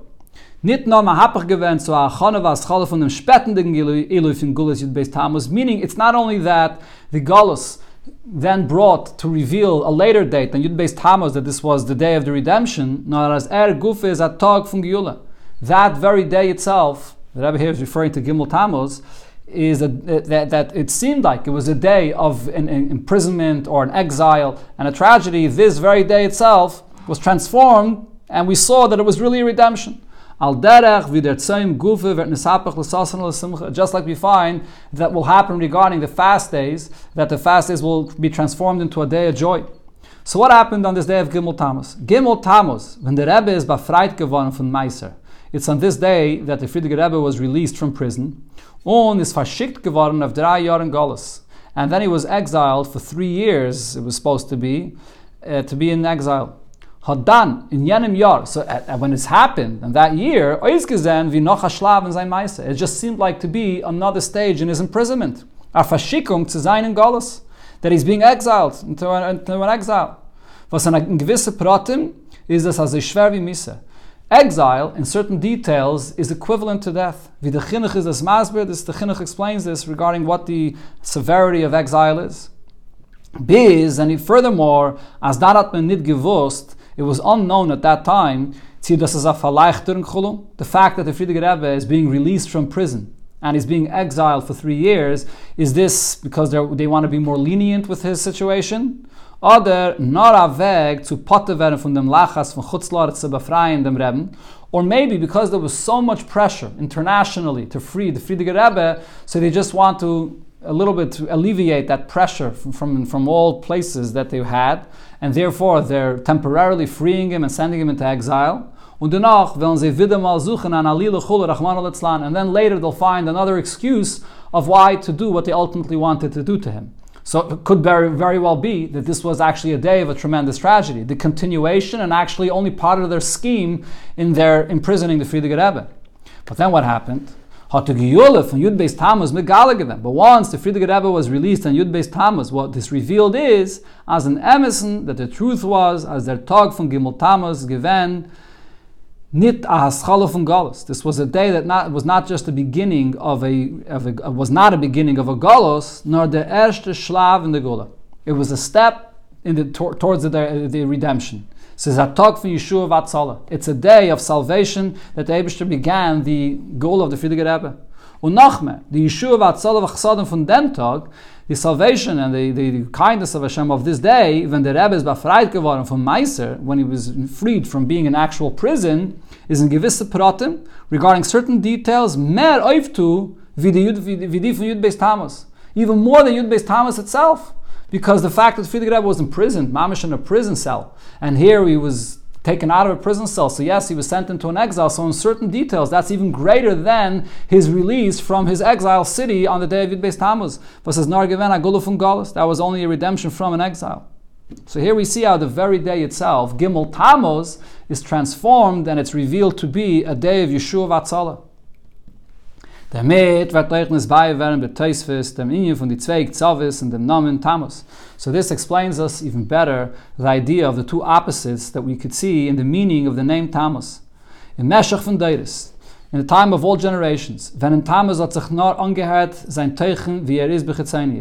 Nit no mahapach gewend so a chone was chole von dem spätenden Eluf in Gulas Yud Beis Tammuz, meaning it's not only that the Gulas then brought to reveal a later date than Yud Beis Tammuz that this was the day of the redemption, nor as er gufe is a tog Geula. That very day itself, the Rebbe here is referring to Gimel Tammuz, is a, that, that it seemed like it was a day of an, an imprisonment or an exile and a tragedy. This very day itself was transformed, and we saw that it was really a redemption. Just like we find that will happen regarding the fast days, that the fast days will be transformed into a day of joy. So what happened on this day of Gimel Tammuz? Gimel Tammuz, when the Rebbe is befreit geworden von Meiser, it's on this day that the Frierdiker Rebbe was released from prison und ist verschickt geworden auf drei Jahre Golis. And then he was exiled for three years, it was supposed to be, uh, to be in exile. Hat in jenem Jahr, so uh, when it's happened, in that year, noch sein. It just seemed like to be another stage in his imprisonment. A Verschickung zu sein in Golis. That he's being exiled into an, into an exile. Was an gewisse Pratim ist das also schwer wie Misse. Exile, in certain details, is equivalent to death. the chinuch is as masber, this the chinuch explains this regarding what the severity of exile is. Biz, and furthermore, as darat nit gewusst, it was unknown at that time, the fact that the Frierdiker Rebbe is being released from prison and is being exiled for three years, is this because they want to be more lenient with his situation? Oder a weg zu werden von dem Lachas von zu befreien dem or maybe because there was so much pressure internationally to free the Frierdiker Rebbe, so they just want to a little bit to alleviate that pressure from, from, from all places that they had, and therefore they're temporarily freeing him and sending him into exile. Und danach sie wieder mal suchen an Rahman al and then later they'll find another excuse of why to do what they ultimately wanted to do to him. So it could very, very well be that this was actually a day of a tremendous tragedy, the continuation and actually only part of their scheme in their imprisoning the Frierdiker Rebbe. But then what happened? But once the Frierdiker Rebbe was released and Yud Beis Tammuz, what this revealed is, as an emerson, that the truth was, as their talk from Gimel Tammuz given, Nit a haschala from Galus. This was a day that not, was not just the beginning of a, of a uh, was not a beginning of a Galus, nor the erste Shlav in the Gula. It was a step in the towards the, the redemption. Says Hatok for Yeshua Vatzala. It's a day of salvation that the began the goal of the Frierdiker Rebbe. Und nachme, the Yeshua Vatzala v'chsadim von dem Tag, the salvation and the, the, the, kindness of Hashem of this day, when the Rebbe is befreit geworden from Meiser, when he was freed from being in actual prison, is in gewisse Pratim regarding certain details mer oiftu vidi von Yud Beis Tammuz. Even more than Yud Beis Tammuz itself. Because the fact that Frierdiker Rebbe was in prison, Mamish in a prison cell, and here he was taken out of a prison cell. So yes, he was sent into an exile. So in certain details, that's even greater than his release from his exile city on the day of Yud Beis Tammuz. That was only a redemption from an exile. So here we see how the very day itself, Gimel Tammuz, is transformed and it's revealed to be a day of Yeshua Vatzala. Damit wird euch nis bei werden beteisfest dem Inje von die Zweig Zavis und dem Namen Tammuz. So this explains us even better the idea of the two opposites that we could see in the meaning of the name Tammuz. In Meshach von Deiris, in the time of all generations, wenn in Tammuz hat sich nur angehört sein wie er ist.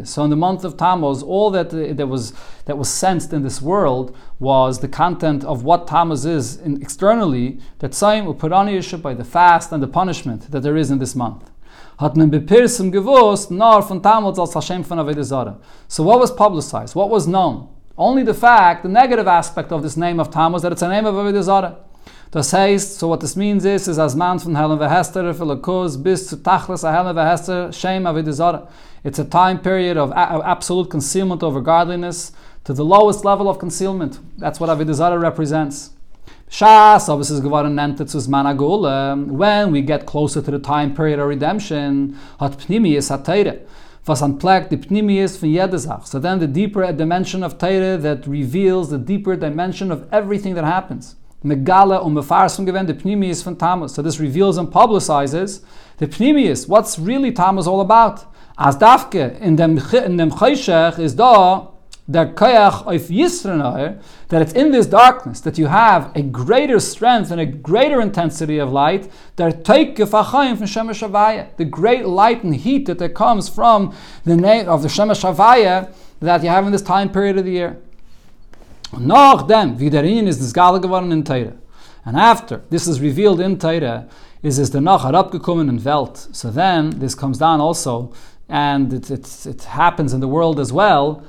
So in the month of Tammuz, all that, uh, that, was, that was sensed in this world was the content of what Tammuz is in, externally, that Tzayim uparani by the fast and the punishment that there is in this month hat man bepirsem gewusst, nur von Talmud als Hashem von Avodah So what was publicized? What was known? Only the fact, the negative aspect of this name of Tammuz, that it's a name of Avodah Zarah. Das heißt, so what this means is, is as man von Helen Vehester Lakuz bis zu Tachlis Helen Vehester Shem Avodah Zarah. It's a time period of, absolute concealment over godliness to the lowest level of concealment. That's what Avodah Zarah represents. Shas, obviously, geworden nennt Zman um, When we get closer to the time period of redemption, hat Pnimius hat Teire. The Pnimius von jeder. So then the deeper dimension of Teire that reveals the deeper dimension of everything that happens. Megala um Mefarsum gewend the Pnimius von Tammuz. So this reveals and publicizes the Pnimius. What's really Tammuz all about? As Dafke in dem, in dem is da der koyach of Yisrael, that it's in this darkness that you have a greater strength and a greater intensity of light, der teike from Shemesh the great light and heat that comes from the name of the Shemesh that you have in this time period of the year. Noch dem, wie der is this Gala geworden in Teire. And after this is revealed in Teire, is is the Nach herabgekommen in Welt. So then this comes down also, and it, it, it happens in the world as well,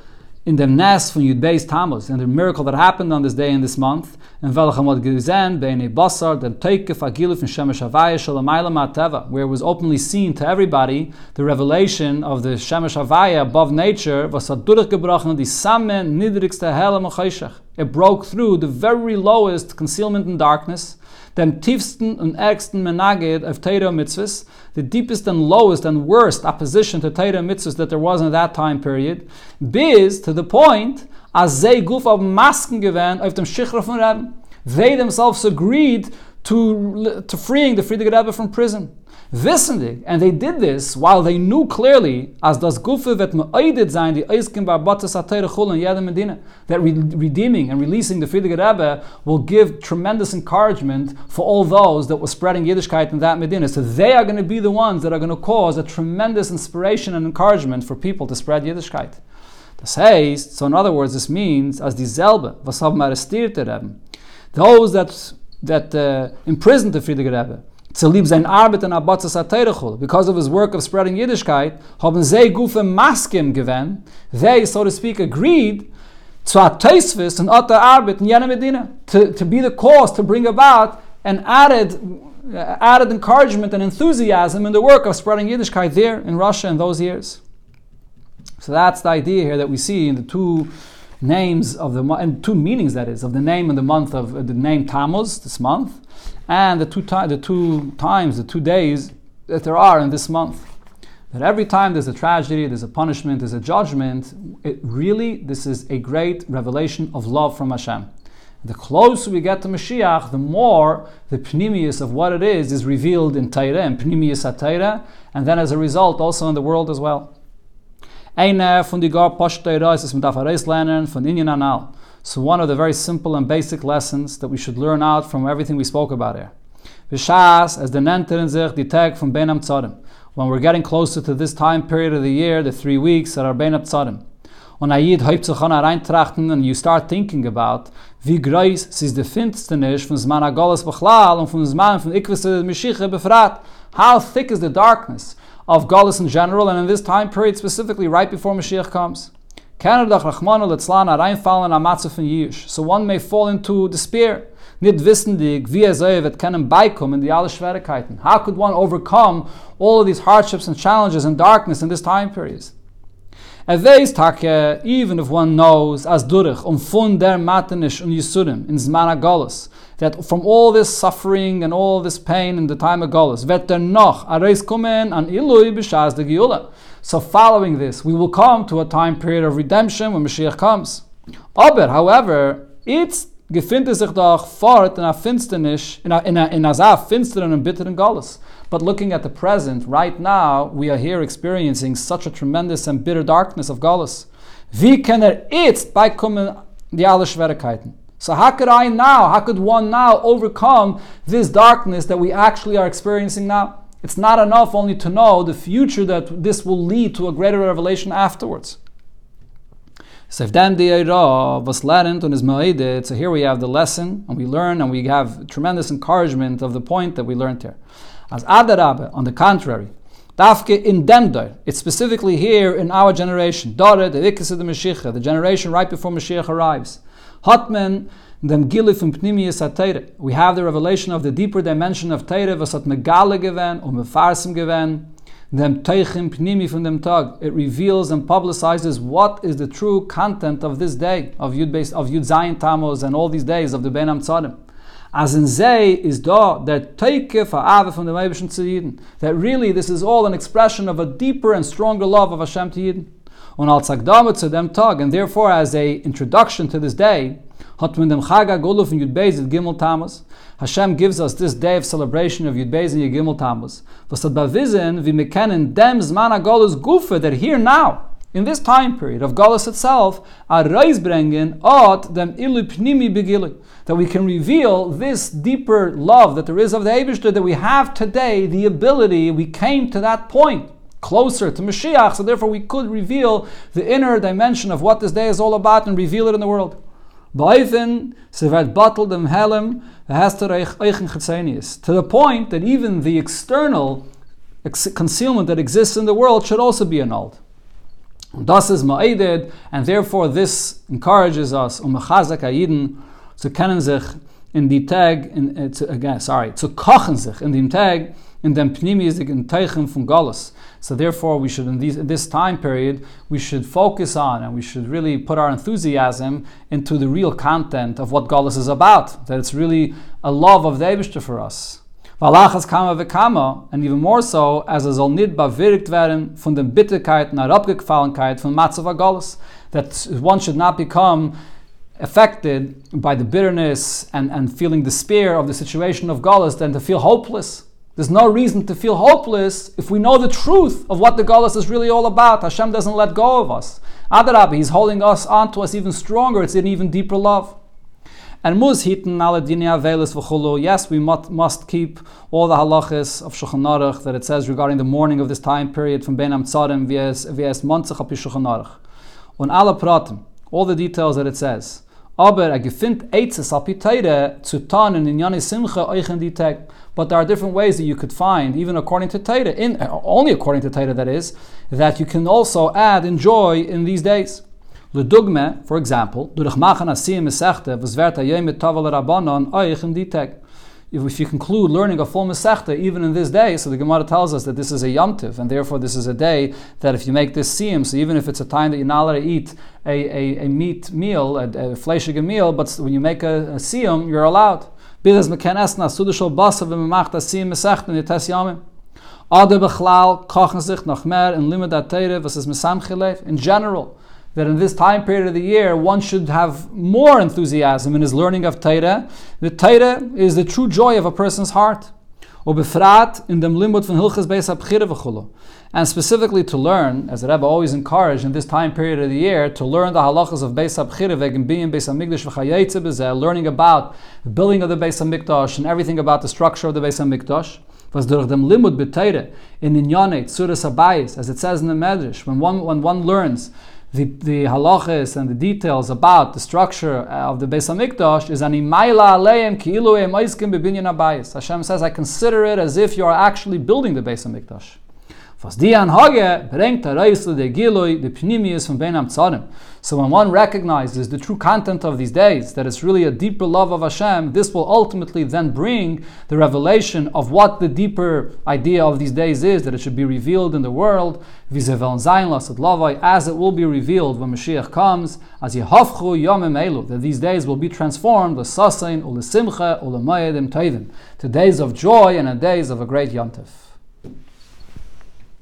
in the Nes from Yud Beis Tammuz, and the miracle that happened on this day in this month, and Velachamot Gizen, Beinei Basar, the Teikef Agiluf and Shemesh Havaya Shalamayla where it was openly seen to everybody the revelation of the Shemesh Havaya above nature, was Adurach gebrochen, die Samen Nidrigste Helle It broke through the very lowest concealment and darkness, dem tiefsten und ärgsten Menaged of Torah mitzvahs, the deepest and lowest and worst opposition to Torah mitzvahs that there was in that time period, bis to the point as they guf of Masken gewähnt auf dem Shichra von Rebbe. They themselves agreed to, to freeing the Frierdiker Rebbe from prison. Wissendig, and they did this while they knew clearly, as das Gufe wird me'oidet sein, die Eiskin Barbatas HaTeire Chul in Medina, that re- redeeming and releasing the Frierdiker Rebbe will give tremendous encouragement for all those that were spreading Yiddishkeit in that Medina. So they are going to be the ones that are going to cause a tremendous inspiration and encouragement for people to spread Yiddishkeit. Das heißt, so in other words, this means, as dieselbe, was haben arrestierte Rebbe, those that, that uh, imprisoned the Frierdiker Rebbe, zu lieb sein Arbeit in Abbatzes HaTeirechul, because of his work of spreading Yiddishkeit, haben sie gufe Maskim gewen, they, so to speak, agreed zu a Teisvis and other Arbeit in Yena Medina, to, to be the cause, to bring about an added, uh, added encouragement and enthusiasm in the work of spreading Yiddishkeit there in Russia in those years. So that's the idea here that we see in the two names of the and two meanings that is of the name and the month of uh, the name Tammuz this month and the two, ti- the two times, the two days that there are in this month. That every time there's a tragedy, there's a punishment, there's a judgment, it really, this is a great revelation of love from Hashem. The closer we get to Mashiach, the more the pnimius of what it is is revealed in Torah and pnimius at and then as a result also in the world as well. Eine äh, von die gar Poshteira ist es mit lernen von Inyan Anal. So one of the very simple and basic lessons that we should learn out from everything we spoke about here. Vishas, as the nenter sich die Tag from Benam Tzadim. When we're getting closer to this time period of the year, the three weeks that are Benam Tzadim. Und Ayid hebt sich an reintrachten and you start thinking about wie groß sie the Finsternis von Zman Agolas Bechlal und von Zman von Ikwese Meshiche befragt. How thick is the darkness of Golas in general and in this time period specifically right before Mashiach comes? So one may fall into despair. Nicht wissendig, wie er soll, wird können beikommen, die alle Schwierigkeiten. How could one overcome all of these hardships and challenges and darkness in this time period? Eveis take, even if one knows, as durich, um fun der matanish un yisurim, in zman agolus, that from all this suffering and all this pain in the time of Golus, vet der noch areis kumen an ilui b'shaz de. So following this, we will come to a time period of redemption when Mashiach comes. Aber, however, it's gefindet sich doch fort in a finsternis, in a, in a, in a finsteren and bitteren Golus. But looking at the present, right now, we are here experiencing such a tremendous and bitter darkness of Galus. Wie kann er jetzt beikommen die alle Schwierigkeiten? So how could I now, how could one now overcome this darkness that we actually are experiencing now? It's not enough only to know the future that this will lead to a greater revelation afterwards. So if then the Eira was learned on his Ma'edit, so here we have the lesson, and we learn, and we have tremendous encouragement of the point that we learned here. As Adarabe, on the contrary, Dafke in Demdar, it's specifically here in our generation, Dore, the Ikas of the Mashiach, the generation right before Mashiach arrives. Hotman, dem Gilif and Pnimius. We have the revelation of the deeper dimension of Teire, was Megale gewen, und Mefarsim dem Teichim Pnimi from dem Tag. It reveals and publicizes what is the true content of this day, of Yud, based of Yud Zayin Tammuz, and all these days of the Ben Tzadim as in Zay is da der Teike Ave from the Meibischen zu Yidden. That really this is all an expression of a deeper and stronger love of Hashem to Yidden. Und als Agdama zu dem Tag, and therefore as a introduction to this day, hat dem Chaga Goluf in Yud Gimel Tammuz. Hashem gives us this day of celebration of Yud Beis and Gimel Tammuz. Was hat bewiesen, wie wir kennen dem Zman Golus Gufe, that here now, in this time period of Galus itself, a reis bringen ot dem ilu pnimi begili, that we can reveal this deeper love that there is of the Eibishter, that we have today the ability, we came to that point closer to Mashiach, so therefore we could reveal the inner dimension of what this day is all about and reveal it in the world. To the point that even the external concealment that exists in the world should also be annulled. Thus is ma'eded, and therefore this encourages us, umachazak ayiden, zu kennen in die Tag, in, uh, to, again, sorry, zu kochen sich in dem Tag, in dem pnimisigen Teichen von Galus. So therefore, we should, in, these, in this time period, we should focus on and we should really put our enthusiasm into the real content of what Galus is about. That it's really a love of the Eibishter for us. Valachas kama vekama, and even more so, as es soll nicht werden von den Bitterkeit und Herabgefallenkeit von Matzav Agolis, that one should not become affected by the bitterness and, and feeling despair of the situation of Golis than to feel hopeless. There's no reason to feel hopeless if we know the truth of what the Golis is really all about. Hashem doesn't let go of us. Adarabbi, He's holding us onto us even stronger. It's an even deeper love. And alle dini avelis v'chulu. Yes, we must, keep all the halachas of Shulchan Aruch that it says regarding the mourning of this time period from Ben Tzadim v'es v'es montzach api Shulchan Aruch. On alle pratim, all the details that it says. Aber er gefindt eitzes api teire zu tanen in yani simcha euchen di teg. But there are different ways that you could find, even according to Taita, in, only according to Taita that is, that you can also add enjoy in these days. Ledugme, for example. If you conclude learning a full Masechta even in this day, so the Gemara tells us that this is a yomtiv, and therefore this is a day that if you make this siyum, so even if it's a time that you're not allowed to eat a, a, a meat meal, a, a meal, but when you make a, a siyum, you're allowed. Esna sudishol basav v'memacht asiyum Masechta nites yomim. Ade bechlal kochen sich noch mehr in limit was. In general, that in this time period of the year one should have more enthusiasm in his learning of Torah. The Torah is the true joy of a person's heart. In dem Limud von Hilches Beis And specifically to learn, as the Rebbe always encouraged in this time period of the year, to learn the halachas of Beis HaBchira vegin biyim Beis HaMikdash v'chayetze b'zeh, learning about the building of the Beis HaMikdash and everything about the structure of the Beis HaMikdash. Was durch dem Limud b'Teire in Inyane, Tzuras Abayis, as it says in the Medrash, when one, when one learns the, the halachas and the details about the structure uh, of the Beis Hamikdash is animayla aleim ki'ilu e'moiskim bebinyan abayis. Hashem says, I consider it as if you are actually building the Beis Hamikdash. Was die Anhage bringt der Reisle der Giloi, the Pnimius von Benam Tzadim. So when one recognizes the true content of these days, that it's really a deeper love of Hashem, this will ultimately then bring the revelation of what the deeper idea of these days is, that it should be revealed in the world, as it will be revealed when Mashiach comes, as Yehavchu Yomim Elu, that these days will be transformed, l'sasain, u'lesimcha, u'lemayed im to days of joy and a days of a great yontif.